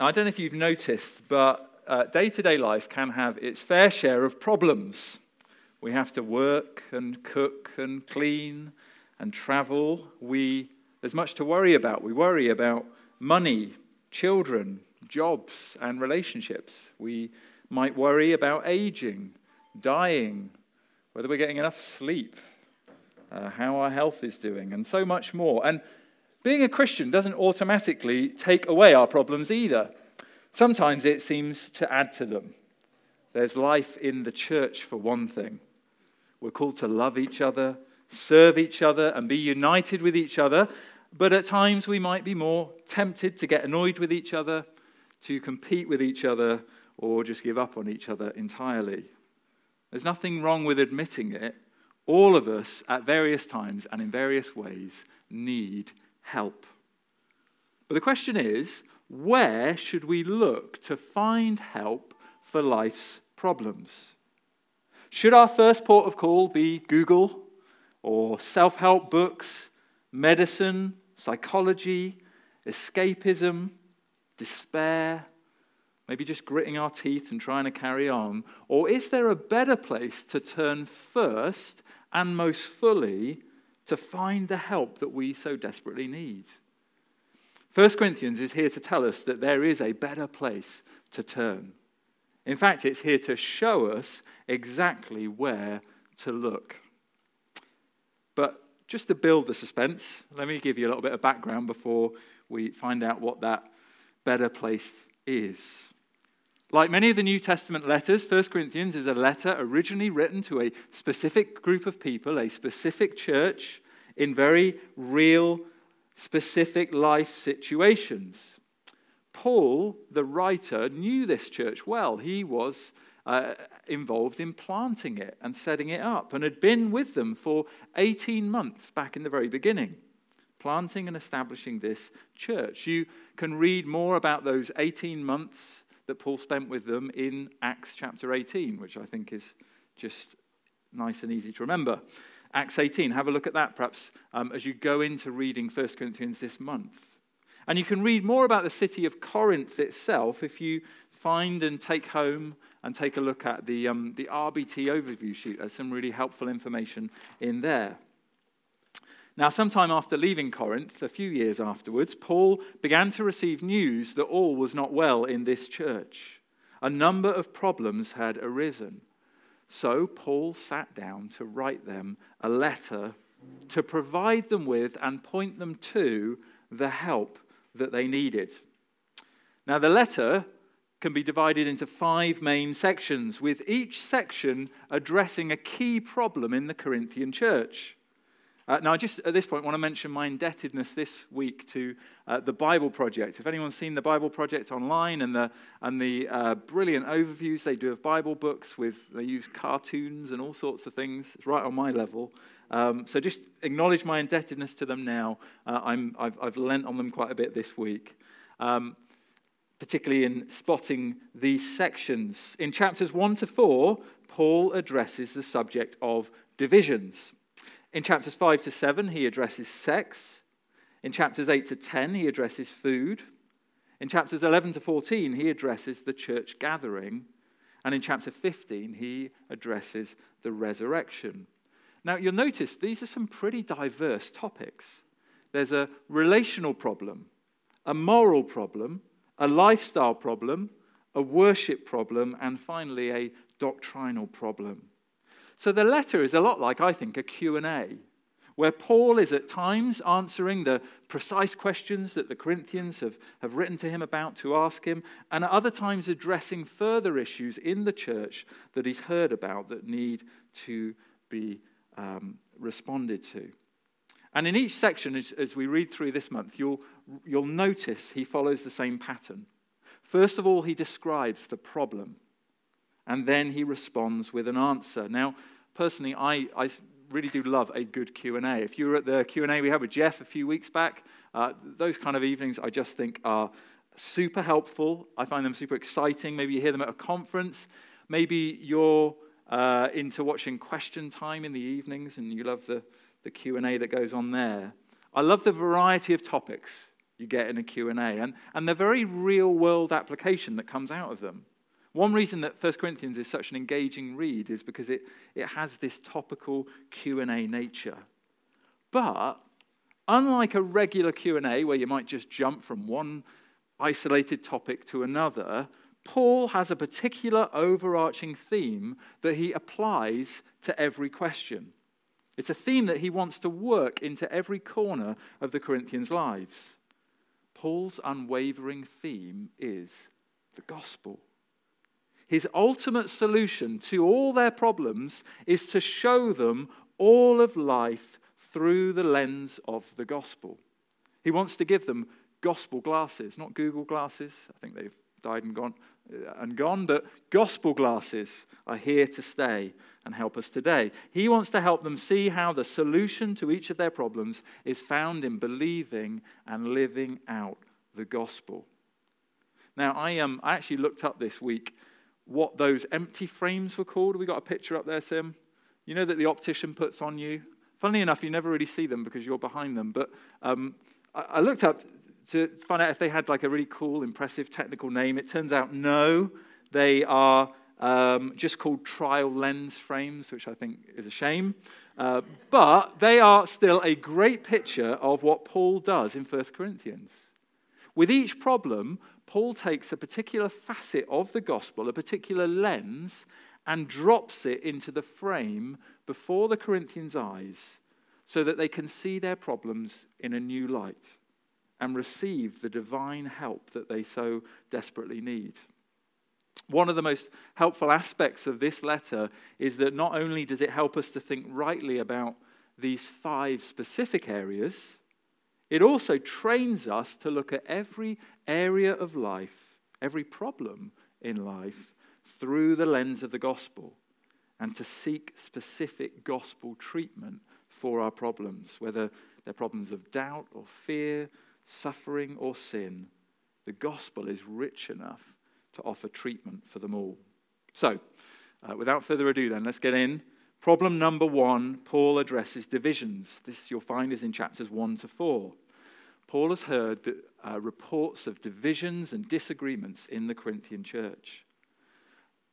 Now, I don't know if you've noticed, but day to day life can have its fair share of problems. We have to work and cook and clean and travel. We, there's much to worry about. We worry about money, children, jobs, and relationships. We might worry about aging, dying, whether we're getting enough sleep, uh, how our health is doing, and so much more. And being a Christian doesn't automatically take away our problems either. Sometimes it seems to add to them. There's life in the church, for one thing. We're called to love each other, serve each other, and be united with each other. But at times we might be more tempted to get annoyed with each other, to compete with each other, or just give up on each other entirely. There's nothing wrong with admitting it. All of us, at various times and in various ways, need help. But the question is where should we look to find help for life's problems? Should our first port of call be Google or self help books, medicine, psychology, escapism, despair, maybe just gritting our teeth and trying to carry on? Or is there a better place to turn first and most fully to find the help that we so desperately need? 1 Corinthians is here to tell us that there is a better place to turn. In fact, it's here to show us exactly where to look. But just to build the suspense, let me give you a little bit of background before we find out what that better place is. Like many of the New Testament letters, 1 Corinthians is a letter originally written to a specific group of people, a specific church, in very real, specific life situations. Paul, the writer, knew this church well. He was uh, involved in planting it and setting it up and had been with them for 18 months back in the very beginning, planting and establishing this church. You can read more about those 18 months that Paul spent with them in Acts chapter 18, which I think is just nice and easy to remember. Acts 18, have a look at that perhaps um, as you go into reading 1 Corinthians this month. And you can read more about the city of Corinth itself if you find and take home and take a look at the, um, the RBT overview sheet. There's some really helpful information in there. Now, sometime after leaving Corinth, a few years afterwards, Paul began to receive news that all was not well in this church. A number of problems had arisen. So, Paul sat down to write them a letter to provide them with and point them to the help that they needed. Now, the letter can be divided into five main sections, with each section addressing a key problem in the Corinthian church. Uh, now, I just at this point want to mention my indebtedness this week to uh, the Bible Project. If anyone's seen the Bible Project online and the, and the uh, brilliant overviews they do of Bible books, with they use cartoons and all sorts of things, it's right on my level. Um, so just acknowledge my indebtedness to them now. Uh, I'm, I've, I've lent on them quite a bit this week. Um, particularly in spotting these sections. In chapters 1 to 4, Paul addresses the subject of divisions. In chapters 5 to 7, he addresses sex. In chapters 8 to 10, he addresses food. In chapters 11 to 14, he addresses the church gathering. And in chapter 15, he addresses the resurrection. Now, you'll notice these are some pretty diverse topics. There's a relational problem, a moral problem, a lifestyle problem, a worship problem, and finally a doctrinal problem. So the letter is a lot like, I think, a Q&A, where Paul is at times answering the precise questions that the Corinthians have, have written to him about to ask him, and at other times addressing further issues in the church that he's heard about that need to be um, responded to. And in each section, as, as we read through this month, you'll, you'll notice he follows the same pattern. First of all, he describes the problem and then he responds with an answer. Now, personally, I, I really do love a good Q&A. If you were at the Q&A we had with Jeff a few weeks back, uh, those kind of evenings I just think are super helpful. I find them super exciting. Maybe you hear them at a conference. Maybe you're uh, into watching question time in the evenings and you love the, the Q&A that goes on there. I love the variety of topics you get in a Q&A and, and the very real world application that comes out of them. One reason that 1 Corinthians is such an engaging read is because it, it has this topical Q&A nature. But unlike a regular Q&A where you might just jump from one isolated topic to another, Paul has a particular overarching theme that he applies to every question. It's a theme that he wants to work into every corner of the Corinthians' lives. Paul's unwavering theme is the gospel. His ultimate solution to all their problems is to show them all of life through the lens of the gospel. He wants to give them gospel glasses, not Google glasses. I think they've died and gone uh, and gone, but gospel glasses are here to stay and help us today. He wants to help them see how the solution to each of their problems is found in believing and living out the gospel. Now, I, um, I actually looked up this week what those empty frames were called. We got a picture up there, Sim? You know that the optician puts on you? Funnily enough, you never really see them because you're behind them. But um, I, I looked up to find out if they had like a really cool, impressive technical name. It turns out no, they are um, just called trial lens frames, which I think is a shame. Uh, but they are still a great picture of what Paul does in 1 Corinthians. With each problem, Paul takes a particular facet of the gospel, a particular lens, and drops it into the frame before the Corinthians' eyes so that they can see their problems in a new light and receive the divine help that they so desperately need. One of the most helpful aspects of this letter is that not only does it help us to think rightly about these five specific areas, it also trains us to look at every area of life, every problem in life, through the lens of the gospel and to seek specific gospel treatment for our problems, whether they're problems of doubt or fear suffering, or sin, the gospel is rich enough to offer treatment for them all. So, uh, without further ado, then, let's get in. Problem number one Paul addresses divisions. This you'll find is in chapters 1 to 4. Paul has heard the, uh, reports of divisions and disagreements in the Corinthian church.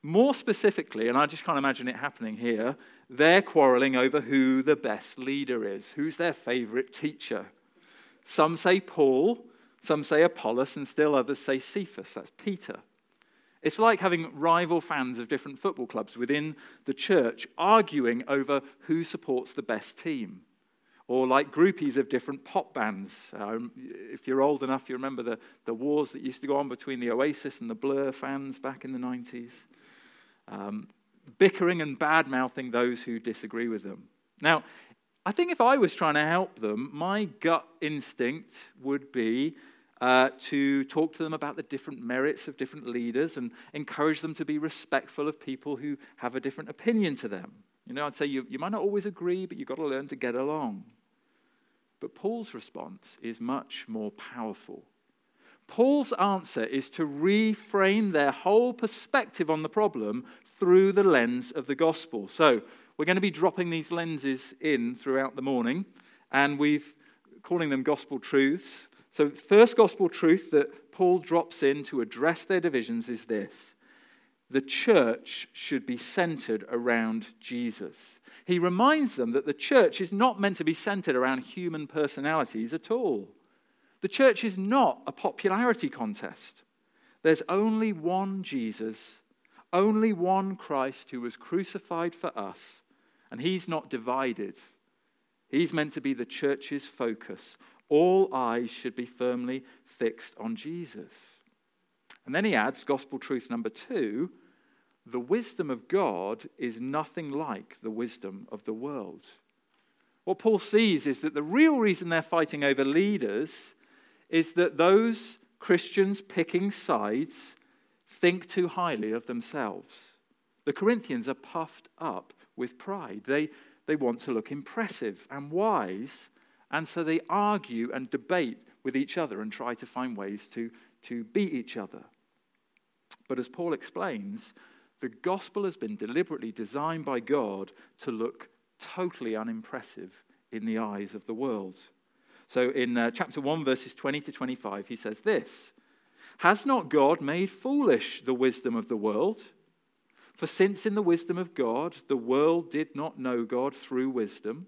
More specifically, and I just can't imagine it happening here, they're quarreling over who the best leader is, who's their favorite teacher. Some say Paul, some say Apollos, and still others say Cephas. That's Peter. It's like having rival fans of different football clubs within the church arguing over who supports the best team. Or like groupies of different pop bands. Um, if you're old enough, you remember the, the wars that used to go on between the Oasis and the Blur fans back in the 90s. Um, bickering and bad mouthing those who disagree with them. Now, I think if I was trying to help them, my gut instinct would be uh, to talk to them about the different merits of different leaders and encourage them to be respectful of people who have a different opinion to them. You know, I'd say you, you might not always agree, but you've got to learn to get along. But Paul's response is much more powerful. Paul's answer is to reframe their whole perspective on the problem through the lens of the gospel. So, we're going to be dropping these lenses in throughout the morning, and we've calling them gospel truths. So, first gospel truth that Paul drops in to address their divisions is this the church should be centered around Jesus. He reminds them that the church is not meant to be centered around human personalities at all. The church is not a popularity contest. There's only one Jesus, only one Christ who was crucified for us and he's not divided. He's meant to be the church's focus. All eyes should be firmly fixed on Jesus. And then he adds gospel truth number two the wisdom of God is nothing like the wisdom of the world. What Paul sees is that the real reason they're fighting over leaders is that those Christians picking sides think too highly of themselves. The Corinthians are puffed up with pride. They, they want to look impressive and wise, and so they argue and debate with each other and try to find ways to, to beat each other. But as Paul explains, the gospel has been deliberately designed by God to look totally unimpressive in the eyes of the world. So in uh, chapter 1, verses 20 to 25, he says this Has not God made foolish the wisdom of the world? For since in the wisdom of God the world did not know God through wisdom,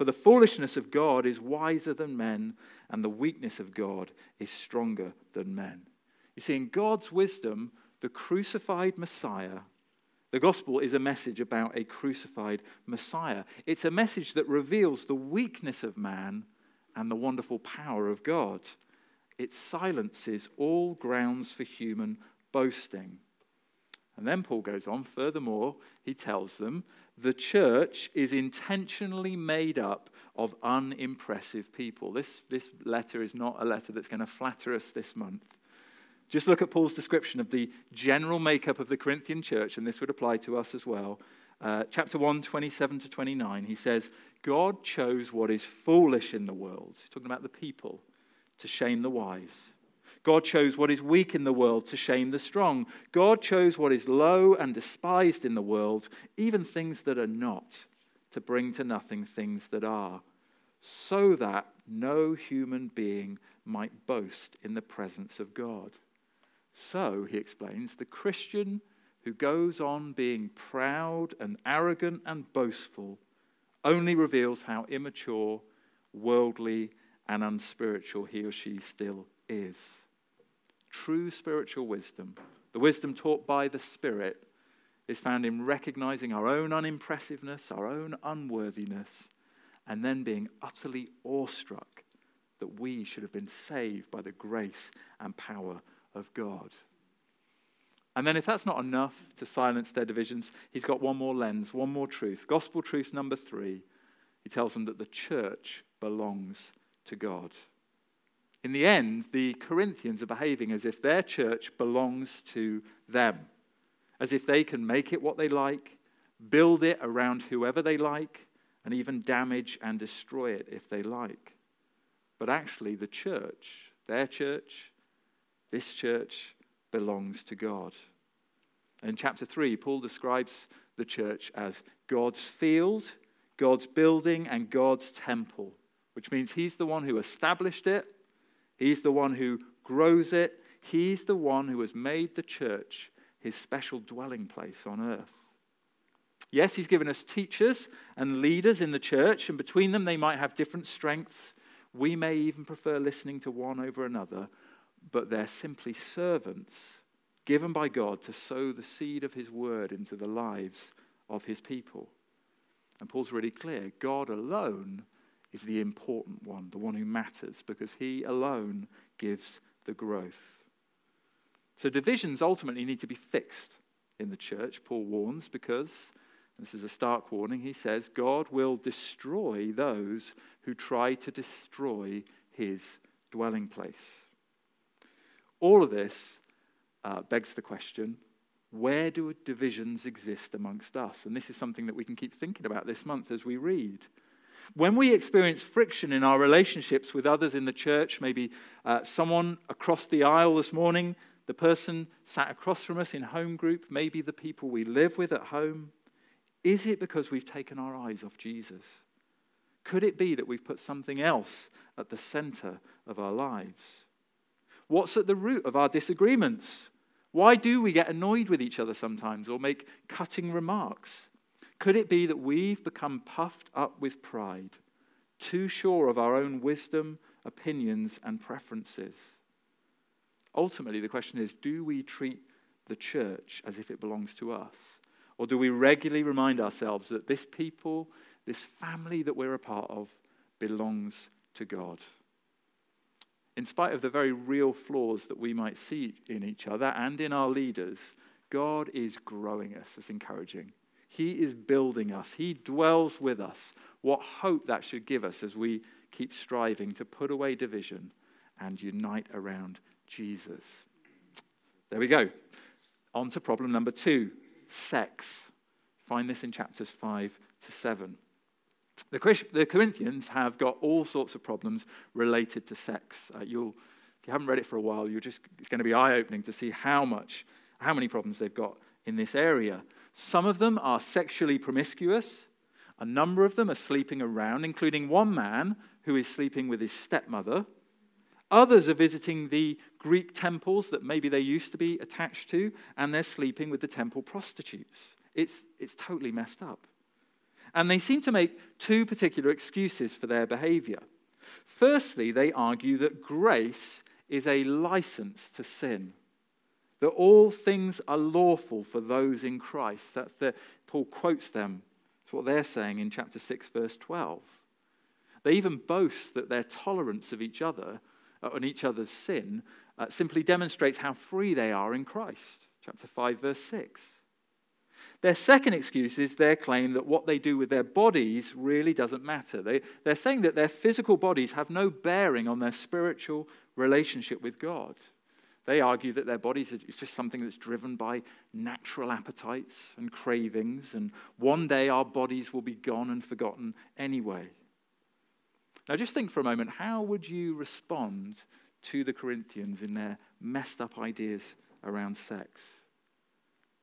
For the foolishness of God is wiser than men, and the weakness of God is stronger than men. You see, in God's wisdom, the crucified Messiah, the gospel is a message about a crucified Messiah. It's a message that reveals the weakness of man and the wonderful power of God. It silences all grounds for human boasting. And then Paul goes on, furthermore, he tells them the church is intentionally made up of unimpressive people. This, this letter is not a letter that's going to flatter us this month. Just look at Paul's description of the general makeup of the Corinthian church, and this would apply to us as well. Uh, chapter 1, 27 to 29, he says, God chose what is foolish in the world. He's talking about the people to shame the wise. God chose what is weak in the world to shame the strong. God chose what is low and despised in the world, even things that are not, to bring to nothing things that are, so that no human being might boast in the presence of God. So, he explains, the Christian who goes on being proud and arrogant and boastful only reveals how immature, worldly, and unspiritual he or she still is. True spiritual wisdom, the wisdom taught by the Spirit, is found in recognizing our own unimpressiveness, our own unworthiness, and then being utterly awestruck that we should have been saved by the grace and power of God. And then, if that's not enough to silence their divisions, he's got one more lens, one more truth. Gospel truth number three. He tells them that the church belongs to God. In the end, the Corinthians are behaving as if their church belongs to them, as if they can make it what they like, build it around whoever they like, and even damage and destroy it if they like. But actually, the church, their church, this church, belongs to God. In chapter 3, Paul describes the church as God's field, God's building, and God's temple which means He's the one who established it, He's the one who grows it, He's the one who has made the church His special dwelling place on earth. Yes, He's given us teachers and leaders in the church, and between them they might have different strengths. We may even prefer listening to one over another, but they're simply servants given by God to sow the seed of His word into the lives of His people. And Paul's really clear God alone is the important one, the one who matters, because he alone gives the growth. So divisions ultimately need to be fixed in the church, Paul warns, because, this is a stark warning, he says, God will destroy those who try to destroy his dwelling place. All of this uh, begs the question where do divisions exist amongst us? And this is something that we can keep thinking about this month as we read. When we experience friction in our relationships with others in the church, maybe uh, someone across the aisle this morning, the person sat across from us in home group, maybe the people we live with at home, is it because we've taken our eyes off Jesus? Could it be that we've put something else at the center of our lives? What's at the root of our disagreements? Why do we get annoyed with each other sometimes or make cutting remarks? Could it be that we've become puffed up with pride, too sure of our own wisdom, opinions, and preferences? Ultimately, the question is do we treat the church as if it belongs to us? Or do we regularly remind ourselves that this people, this family that we're a part of, belongs to God? In spite of the very real flaws that we might see in each other and in our leaders, God is growing us. It's encouraging. He is building us, He dwells with us. What hope that should give us as we keep striving to put away division and unite around Jesus. There we go. On to problem number two sex. Find this in chapters 5 to 7. The, Corinthians have got all sorts of problems related to sex. Uh, you'll, if you haven't read it for a while, you're just, it's going to be eye opening to see how much, how many problems they've got in this area. Some of them are sexually promiscuous. A number of them are sleeping around, including one man who is sleeping with his stepmother. Others are visiting the Greek temples that maybe they used to be attached to, and they're sleeping with the temple prostitutes. It's, it's totally messed up. And they seem to make two particular excuses for their behavior. Firstly, they argue that grace is a license to sin, that all things are lawful for those in Christ. That's the, Paul quotes them. That's what they're saying in chapter 6, verse 12. They even boast that their tolerance of each other uh, and each other's sin uh, simply demonstrates how free they are in Christ. Chapter 5, verse 6. Their second excuse is their claim that what they do with their bodies really doesn't matter. They, they're saying that their physical bodies have no bearing on their spiritual relationship with God. They argue that their bodies is just something that's driven by natural appetites and cravings, and one day our bodies will be gone and forgotten anyway. Now, just think for a moment how would you respond to the Corinthians in their messed up ideas around sex?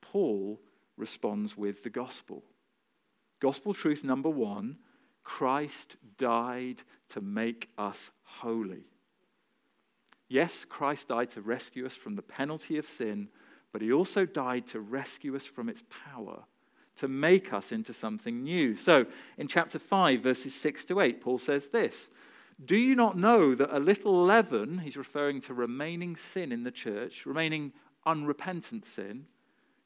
Paul responds with the gospel. Gospel truth number one Christ died to make us holy. Yes, Christ died to rescue us from the penalty of sin, but he also died to rescue us from its power, to make us into something new. So, in chapter 5, verses 6 to 8, Paul says this Do you not know that a little leaven, he's referring to remaining sin in the church, remaining unrepentant sin,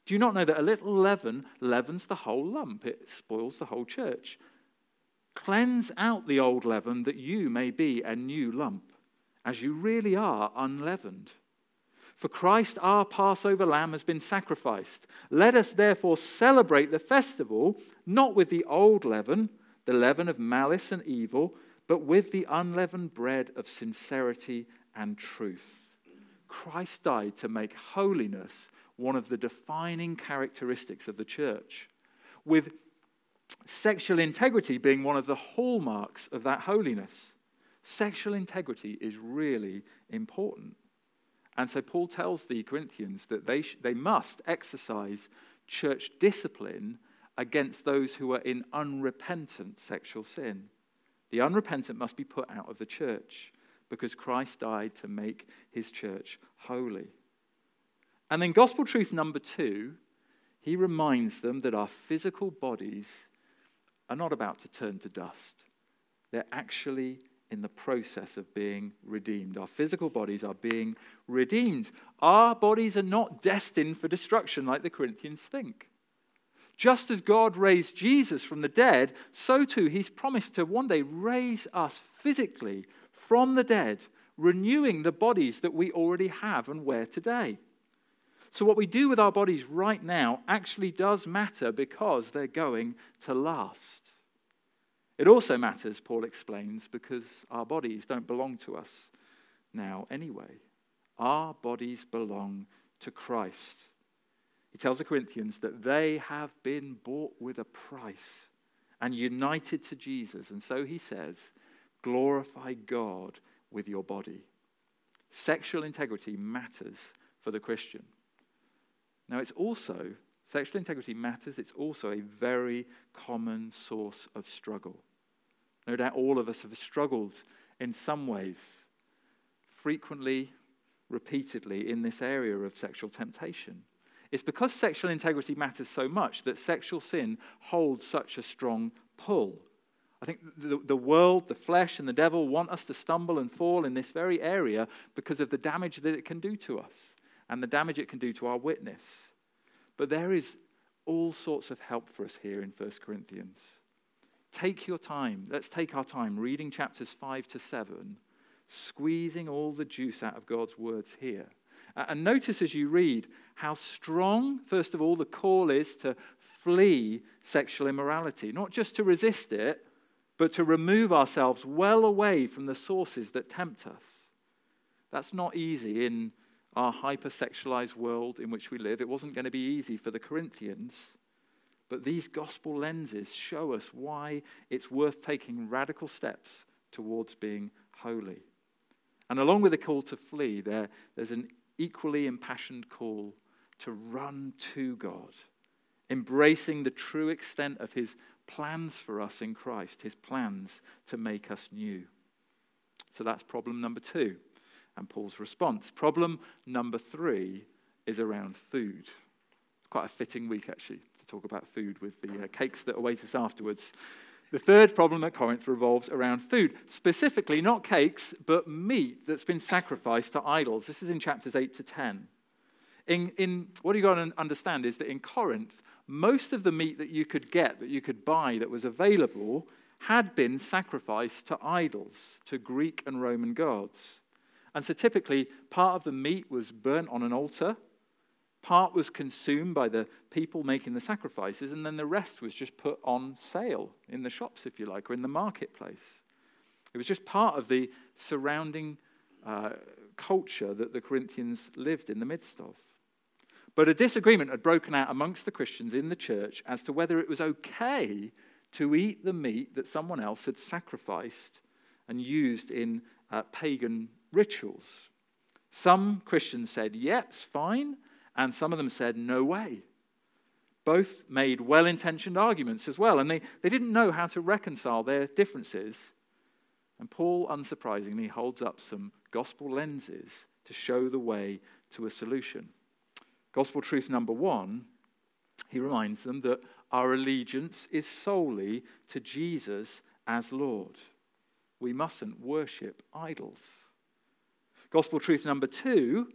do you not know that a little leaven leavens the whole lump? It spoils the whole church. Cleanse out the old leaven that you may be a new lump, as you really are unleavened. For Christ, our Passover lamb, has been sacrificed. Let us therefore celebrate the festival not with the old leaven, the leaven of malice and evil, but with the unleavened bread of sincerity and truth. Christ died to make holiness one of the defining characteristics of the church, with sexual integrity being one of the hallmarks of that holiness. Sexual integrity is really important. And so Paul tells the Corinthians that they, sh- they must exercise church discipline against those who are in unrepentant sexual sin. The unrepentant must be put out of the church because Christ died to make his church holy. And then, gospel truth number two, he reminds them that our physical bodies are not about to turn to dust. They're actually in the process of being redeemed. Our physical bodies are being redeemed. Our bodies are not destined for destruction like the Corinthians think. Just as God raised Jesus from the dead, so too he's promised to one day raise us physically from the dead, renewing the bodies that we already have and wear today. So, what we do with our bodies right now actually does matter because they're going to last. It also matters, Paul explains, because our bodies don't belong to us now anyway. Our bodies belong to Christ. He tells the Corinthians that they have been bought with a price and united to Jesus. And so he says, glorify God with your body. Sexual integrity matters for the Christian. Now, it's also, sexual integrity matters, it's also a very common source of struggle. No doubt all of us have struggled in some ways, frequently, repeatedly, in this area of sexual temptation. It's because sexual integrity matters so much that sexual sin holds such a strong pull. I think the, the world, the flesh, and the devil want us to stumble and fall in this very area because of the damage that it can do to us and the damage it can do to our witness. But there is all sorts of help for us here in 1 Corinthians. Take your time. Let's take our time reading chapters 5 to 7, squeezing all the juice out of God's words here. And notice as you read how strong, first of all, the call is to flee sexual immorality, not just to resist it, but to remove ourselves well away from the sources that tempt us. That's not easy in our hypersexualized world in which we live. It wasn't going to be easy for the Corinthians. But these gospel lenses show us why it's worth taking radical steps towards being holy. And along with the call to flee, there, there's an equally impassioned call to run to God, embracing the true extent of his plans for us in Christ, his plans to make us new. So that's problem number two and Paul's response. Problem number three is around food. It's quite a fitting week, actually, talk about food with the uh, cakes that await us afterwards. The third problem at Corinth revolves around food, specifically not cakes, but meat that's been sacrificed to idols. This is in chapters 8 to 10. In, in, what you've got to understand is that in Corinth, most of the meat that you could get, that you could buy, that was available, had been sacrificed to idols, to Greek and Roman gods. And so typically, part of the meat was burnt on an altar, part was consumed by the people making the sacrifices, and then the rest was just put on sale in the shops, if you like, or in the marketplace. It was just part of the surrounding uh, culture that the Corinthians lived in the midst of. But a disagreement had broken out amongst the Christians in the church as to whether it was okay to eat the meat that someone else had sacrificed and used in uh, pagan rituals. Some Christians said, yep, it's fine, and some of them said, no way. Both made well intentioned arguments as well, and they, they didn't know how to reconcile their differences. And Paul, unsurprisingly, holds up some gospel lenses to show the way to a solution. Gospel truth number one, he reminds them that our allegiance is solely to Jesus as Lord. We mustn't worship idols. Gospel truth number two,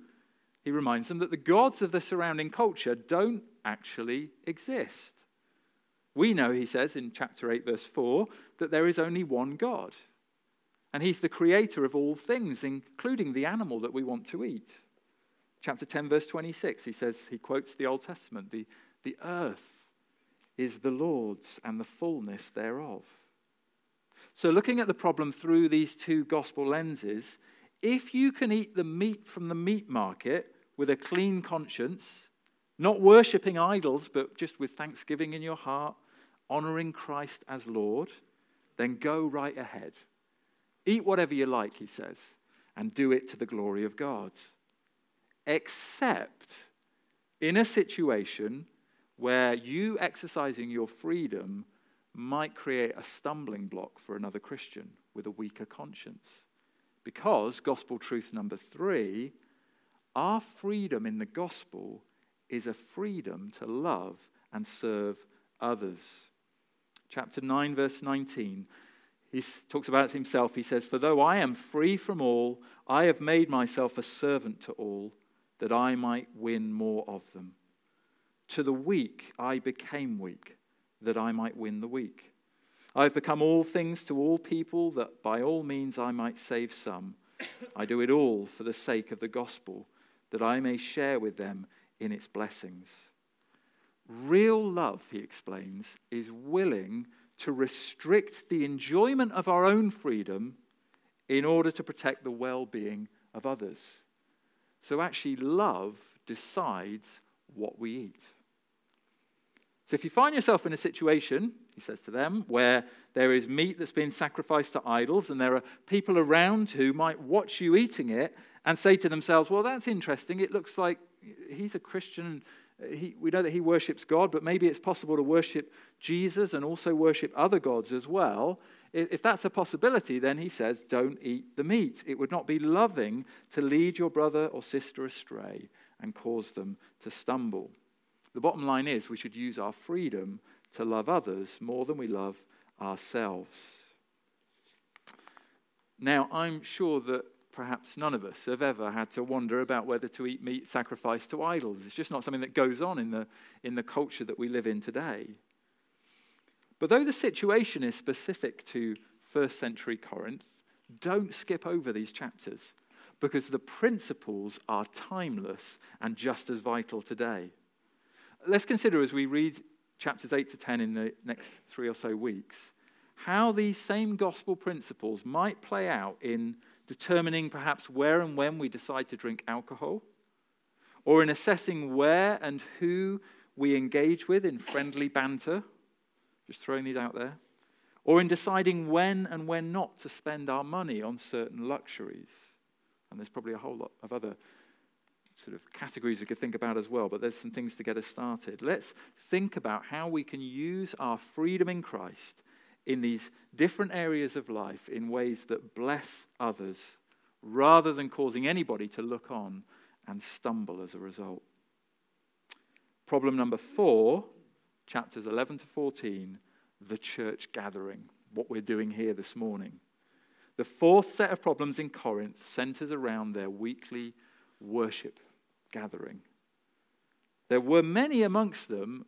he reminds them that the gods of the surrounding culture don't actually exist. We know, he says in chapter 8, verse 4, that there is only one God. And he's the creator of all things, including the animal that we want to eat. Chapter 10, verse 26, he says, he quotes the Old Testament the, the earth is the Lord's and the fullness thereof. So, looking at the problem through these two gospel lenses, if you can eat the meat from the meat market with a clean conscience, not worshipping idols, but just with thanksgiving in your heart, honoring Christ as Lord, then go right ahead. Eat whatever you like, he says, and do it to the glory of God. Except in a situation where you exercising your freedom might create a stumbling block for another Christian with a weaker conscience. Because, gospel truth number three, our freedom in the gospel is a freedom to love and serve others. Chapter 9, verse 19, he talks about himself. He says, For though I am free from all, I have made myself a servant to all, that I might win more of them. To the weak I became weak, that I might win the weak. I have become all things to all people, that by all means I might save some. I do it all for the sake of the gospel, that I may share with them in its blessings. Real love, he explains, is willing to restrict the enjoyment of our own freedom in order to protect the well being of others. So, actually, love decides what we eat. So, if you find yourself in a situation he says to them, where there is meat that's been sacrificed to idols, and there are people around who might watch you eating it and say to themselves, Well, that's interesting. It looks like he's a Christian. He, we know that he worships God, but maybe it's possible to worship Jesus and also worship other gods as well. If that's a possibility, then he says, Don't eat the meat. It would not be loving to lead your brother or sister astray and cause them to stumble. The bottom line is we should use our freedom to love others more than we love ourselves. Now, I'm sure that perhaps none of us have ever had to wonder about whether to eat meat sacrificed to idols. It's just not something that goes on in the, in the culture that we live in today. But though the situation is specific to first century Corinth, don't skip over these chapters because the principles are timeless and just as vital today. Let's consider as we read chapters 8 to 10 in the next three or so weeks, how these same gospel principles might play out in determining perhaps where and when we decide to drink alcohol, or in assessing where and who we engage with in friendly banter, just throwing these out there, or in deciding when and when not to spend our money on certain luxuries. And there's probably a whole lot of other sort of categories we could think about as well, but there's some things to get us started. Let's think about how we can use our freedom in Christ in these different areas of life in ways that bless others rather than causing anybody to look on and stumble as a result. Problem number four, chapters 11 to 14, the church gathering, what we're doing here this morning. The fourth set of problems in Corinth centers around their weekly worship gathering. There were many amongst them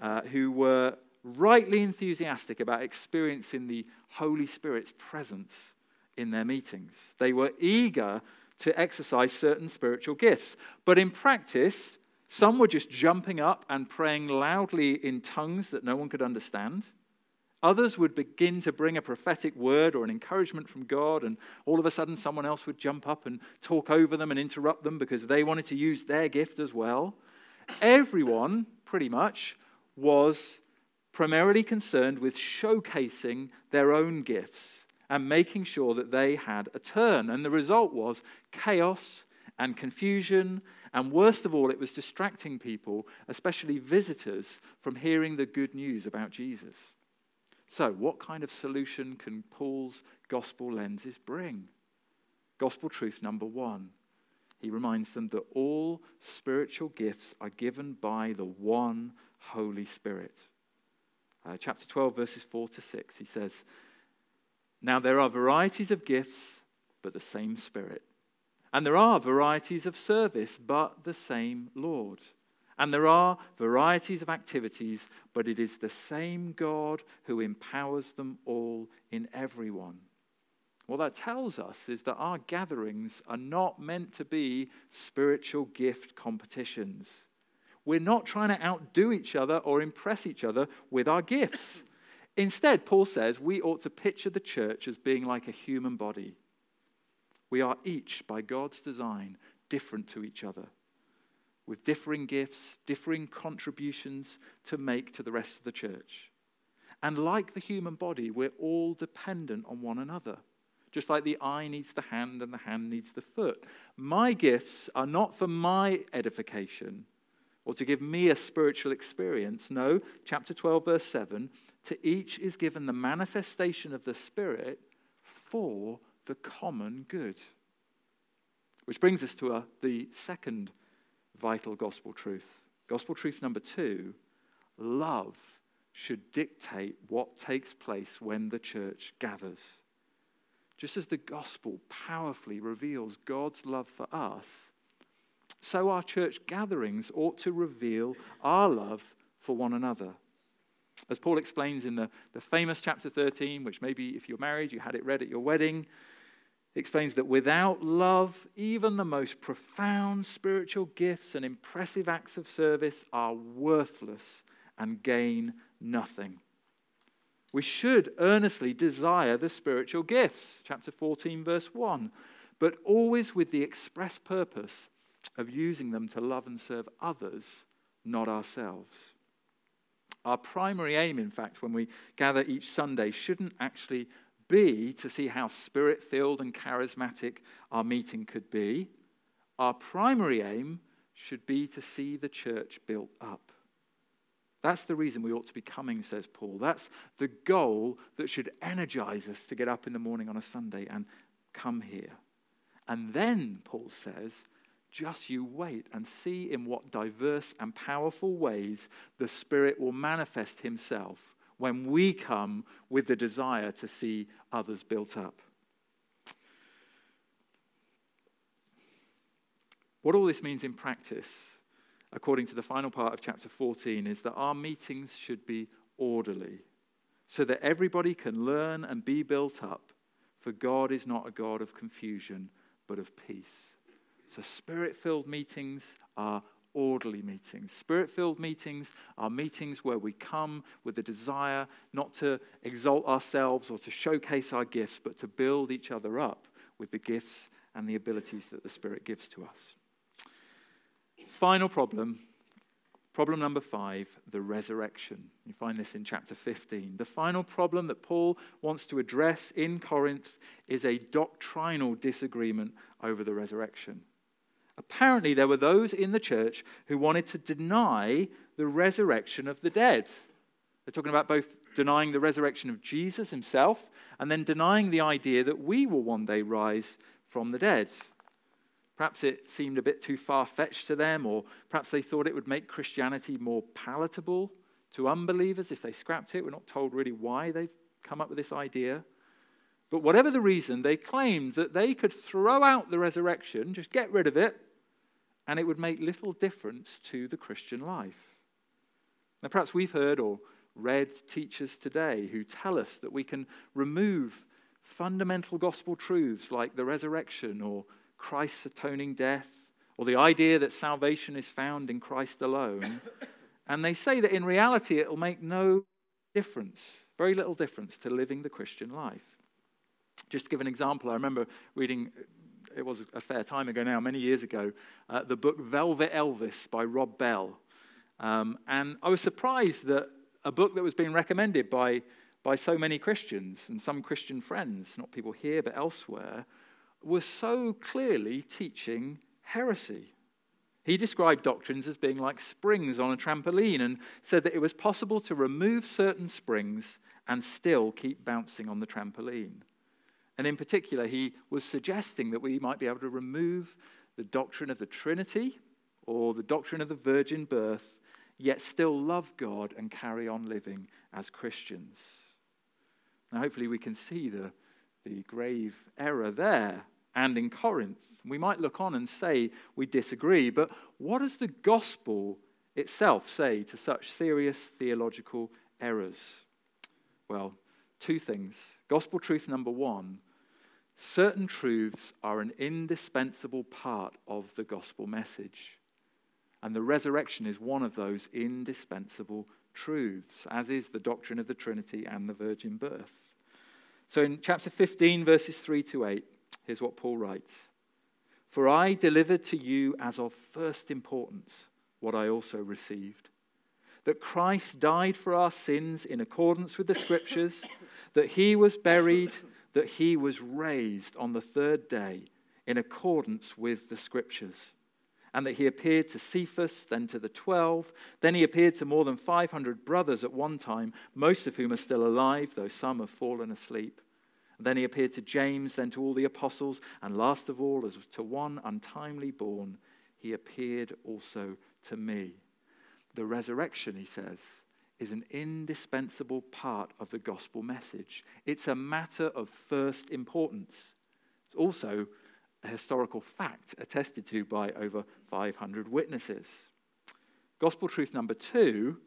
uh, who were rightly enthusiastic about experiencing the Holy Spirit's presence in their meetings. They were eager to exercise certain spiritual gifts. But in practice, some were just jumping up and praying loudly in tongues that no one could understand. Others would begin to bring a prophetic word or an encouragement from God, and all of a sudden, someone else would jump up and talk over them and interrupt them because they wanted to use their gift as well. Everyone, pretty much, was primarily concerned with showcasing their own gifts and making sure that they had a turn. And the result was chaos and confusion. And worst of all, it was distracting people, especially visitors, from hearing the good news about Jesus. So, what kind of solution can Paul's gospel lenses bring? Gospel truth number one. He reminds them that all spiritual gifts are given by the one Holy Spirit. Uh, chapter 12, verses 4 to 6, he says, Now there are varieties of gifts, but the same Spirit. And there are varieties of service, but the same Lord. And there are varieties of activities, but it is the same God who empowers them all in everyone. What that tells us is that our gatherings are not meant to be spiritual gift competitions. We're not trying to outdo each other or impress each other with our gifts. Instead, Paul says we ought to picture the church as being like a human body. We are each, by God's design, different to each other, with differing gifts, differing contributions to make to the rest of the church. And like the human body, we're all dependent on one another. Just like the eye needs the hand and the hand needs the foot. My gifts are not for my edification, or to give me a spiritual experience. No, chapter 12, verse 7 to each is given the manifestation of the Spirit for the common good. Which brings us to a, uh, the second vital gospel truth. Gospel truth number two love should dictate what takes place when the church gathers. Just as the gospel powerfully reveals God's love for us, so our church gatherings ought to reveal our love for one another. As Paul explains in the, the famous chapter 13, which maybe if you're married, you had it read at your wedding, explains that without love, even the most profound spiritual gifts and impressive acts of service are worthless and gain nothing. We should earnestly desire the spiritual gifts, chapter 14, verse 1, but always with the express purpose of using them to love and serve others, not ourselves. Our primary aim, in fact, when we gather each Sunday, shouldn't actually be to see how spirit filled and charismatic our meeting could be. Our primary aim should be to see the church built up. That's the reason we ought to be coming, says Paul. That's the goal that should energize us to get up in the morning on a Sunday and come here. And then, Paul says, just you wait and see in what diverse and powerful ways the Spirit will manifest Himself when we come with the desire to see others built up. What all this means in practice, according to the final part of chapter 14, is that our meetings should be orderly so that everybody can learn and be built up, for God is not a God of confusion, but of peace. So, spirit filled meetings are orderly meetings. Spirit filled meetings are meetings where we come with the desire not to exalt ourselves or to showcase our gifts, but to build each other up with the gifts and the abilities that the Spirit gives to us. Final problem. Problem number five, the resurrection. You find this in chapter 15. The final problem that Paul wants to address in Corinth is a doctrinal disagreement over the resurrection. Apparently, there were those in the church who wanted to deny the resurrection of the dead. They're talking about both denying the resurrection of Jesus himself and then denying the idea that we will one day rise from the dead. Perhaps it seemed a bit too far fetched to them, or perhaps they thought it would make Christianity more palatable to unbelievers if they scrapped it. We're not told really why they've come up with this idea. But whatever the reason, they claimed that they could throw out the resurrection, just get rid of it, and it would make little difference to the Christian life. Now, perhaps we've heard or read teachers today who tell us that we can remove fundamental gospel truths like the resurrection or Christ's atoning death or the idea that salvation is found in Christ alone. and they say that in reality it will make no difference, very little difference to living the Christian life. Just to give an example, I remember reading, it was a fair time ago now, many years ago, uh, the book Velvet Elvis by Rob Bell. Um, and I was surprised that a book that was being recommended by, by so many Christians and some Christian friends, not people here but elsewhere, was so clearly teaching heresy. He described doctrines as being like springs on a trampoline and said that it was possible to remove certain springs and still keep bouncing on the trampoline. And in particular, he was suggesting that we might be able to remove the doctrine of the Trinity or the doctrine of the virgin birth yet still love God and carry on living as Christians. Now, hopefully, we can see the, the grave error there and in Corinth. We might look on and say we disagree, but what does the gospel itself say to such serious theological errors? Well, two things. Gospel truth number one certain truths are an indispensable part of the gospel message. And the resurrection is one of those indispensable truths, as is the doctrine of the Trinity and the virgin birth. So in chapter 15, verses 3 to 8, here's what Paul writes For I delivered to you as of first importance what I also received that Christ died for our sins in accordance with the Scriptures, that he was buried, that he was raised on the third day in accordance with the Scriptures and that he appeared to Cephas, then to the twelve. Then he appeared to more than 500 brothers at one time, most of whom are still alive, though some have fallen asleep. And then he appeared to James, then to all the apostles, and last of all, as to one untimely born, he appeared also to me. The resurrection, he says, is an indispensable part of the gospel message. It's a matter of first importance. It's also a historical fact attested to by over 500 witnesses. Gospel truth number two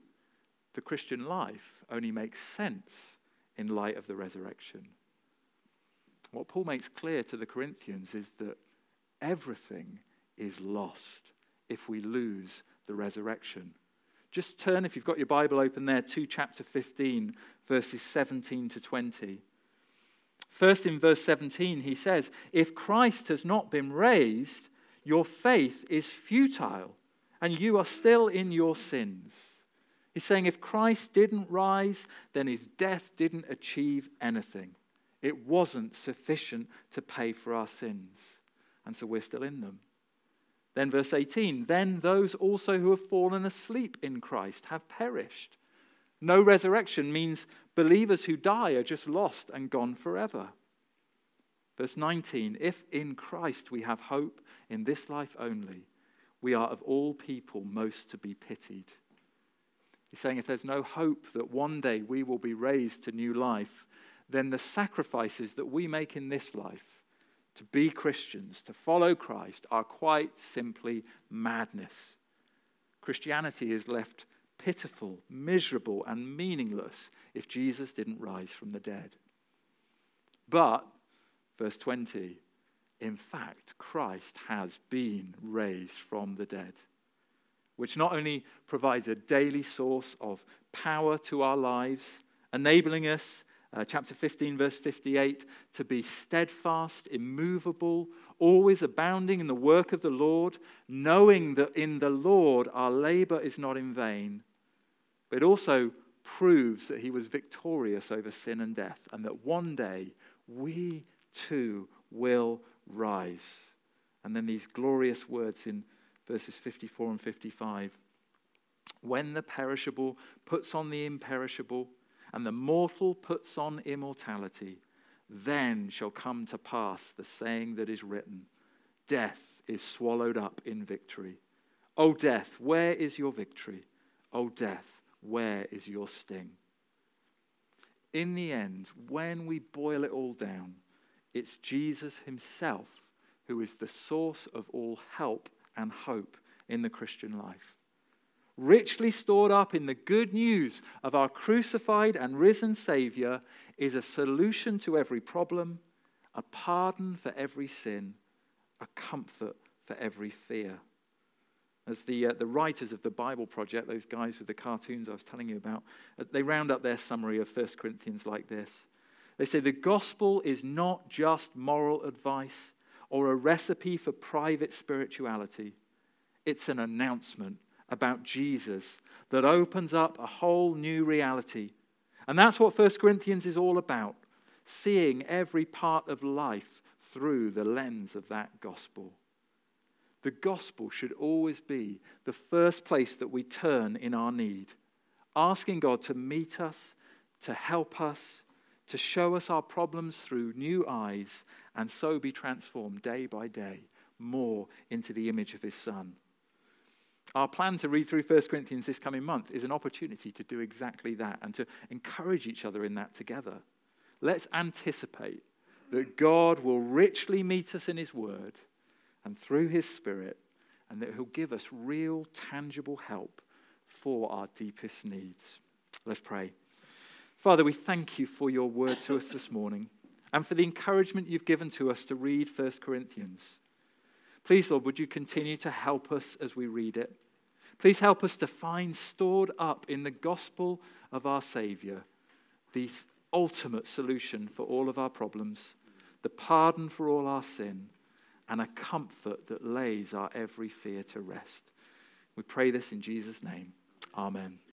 the Christian life only makes sense in light of the resurrection. What Paul makes clear to the Corinthians is that everything is lost if we lose the resurrection. Just turn, if you've got your Bible open there, to chapter 15, verses 17 to 20. First, in verse 17, he says, If Christ has not been raised, your faith is futile, and you are still in your sins. He's saying, if Christ didn't rise, then his death didn't achieve anything. It wasn't sufficient to pay for our sins. And so we're still in them. Then, verse 18 Then those also who have fallen asleep in Christ have perished. No resurrection means believers who die are just lost and gone forever. Verse 19 If in Christ we have hope in this life only, we are of all people most to be pitied. He's saying if there's no hope that one day we will be raised to new life, then the sacrifices that we make in this life to be Christians, to follow Christ, are quite simply madness. Christianity is left pitiful, miserable, and meaningless if Jesus didn't rise from the dead. But, verse 20, in fact, Christ has been raised from the dead, which not only provides a daily source of power to our lives, enabling us, uh, chapter 15, verse 58, to be steadfast, immovable, always abounding in the work of the Lord, knowing that in the Lord our labor is not in vain. But it also proves that he was victorious over sin and death, and that one day we too will rise. And then these glorious words in verses 54 and 55 When the perishable puts on the imperishable, and the mortal puts on immortality, then shall come to pass the saying that is written Death is swallowed up in victory. O death, where is your victory? O death, where is your sting? In the end, when we boil it all down, it's Jesus himself who is the source of all help and hope in the Christian life. Richly stored up in the good news of our crucified and risen Savior is a solution to every problem, a pardon for every sin, a comfort for every fear. As the, uh, the writers of the Bible Project, those guys with the cartoons I was telling you about, uh, they round up their summary of 1 Corinthians like this. They say the gospel is not just moral advice or a recipe for private spirituality, it's an announcement about Jesus that opens up a whole new reality. And that's what 1 Corinthians is all about seeing every part of life through the lens of that gospel. The gospel should always be the first place that we turn in our need, asking God to meet us, to help us, to show us our problems through new eyes, and so be transformed day by day more into the image of His Son. Our plan to read through 1 Corinthians this coming month is an opportunity to do exactly that and to encourage each other in that together. Let's anticipate that God will richly meet us in His Word and through His Spirit, and that He'll give us real, tangible help for our deepest needs. Let's pray. Father, we thank you for your word to us this morning and for the encouragement you've given to us to read 1 Corinthians. Please, Lord, would you continue to help us as we read it? Please help us to find stored up in the gospel of our Savior the ultimate solution for all of our problems, the pardon for all our sin, and a comfort that lays our every fear to rest. We pray this in Jesus' name. Amen.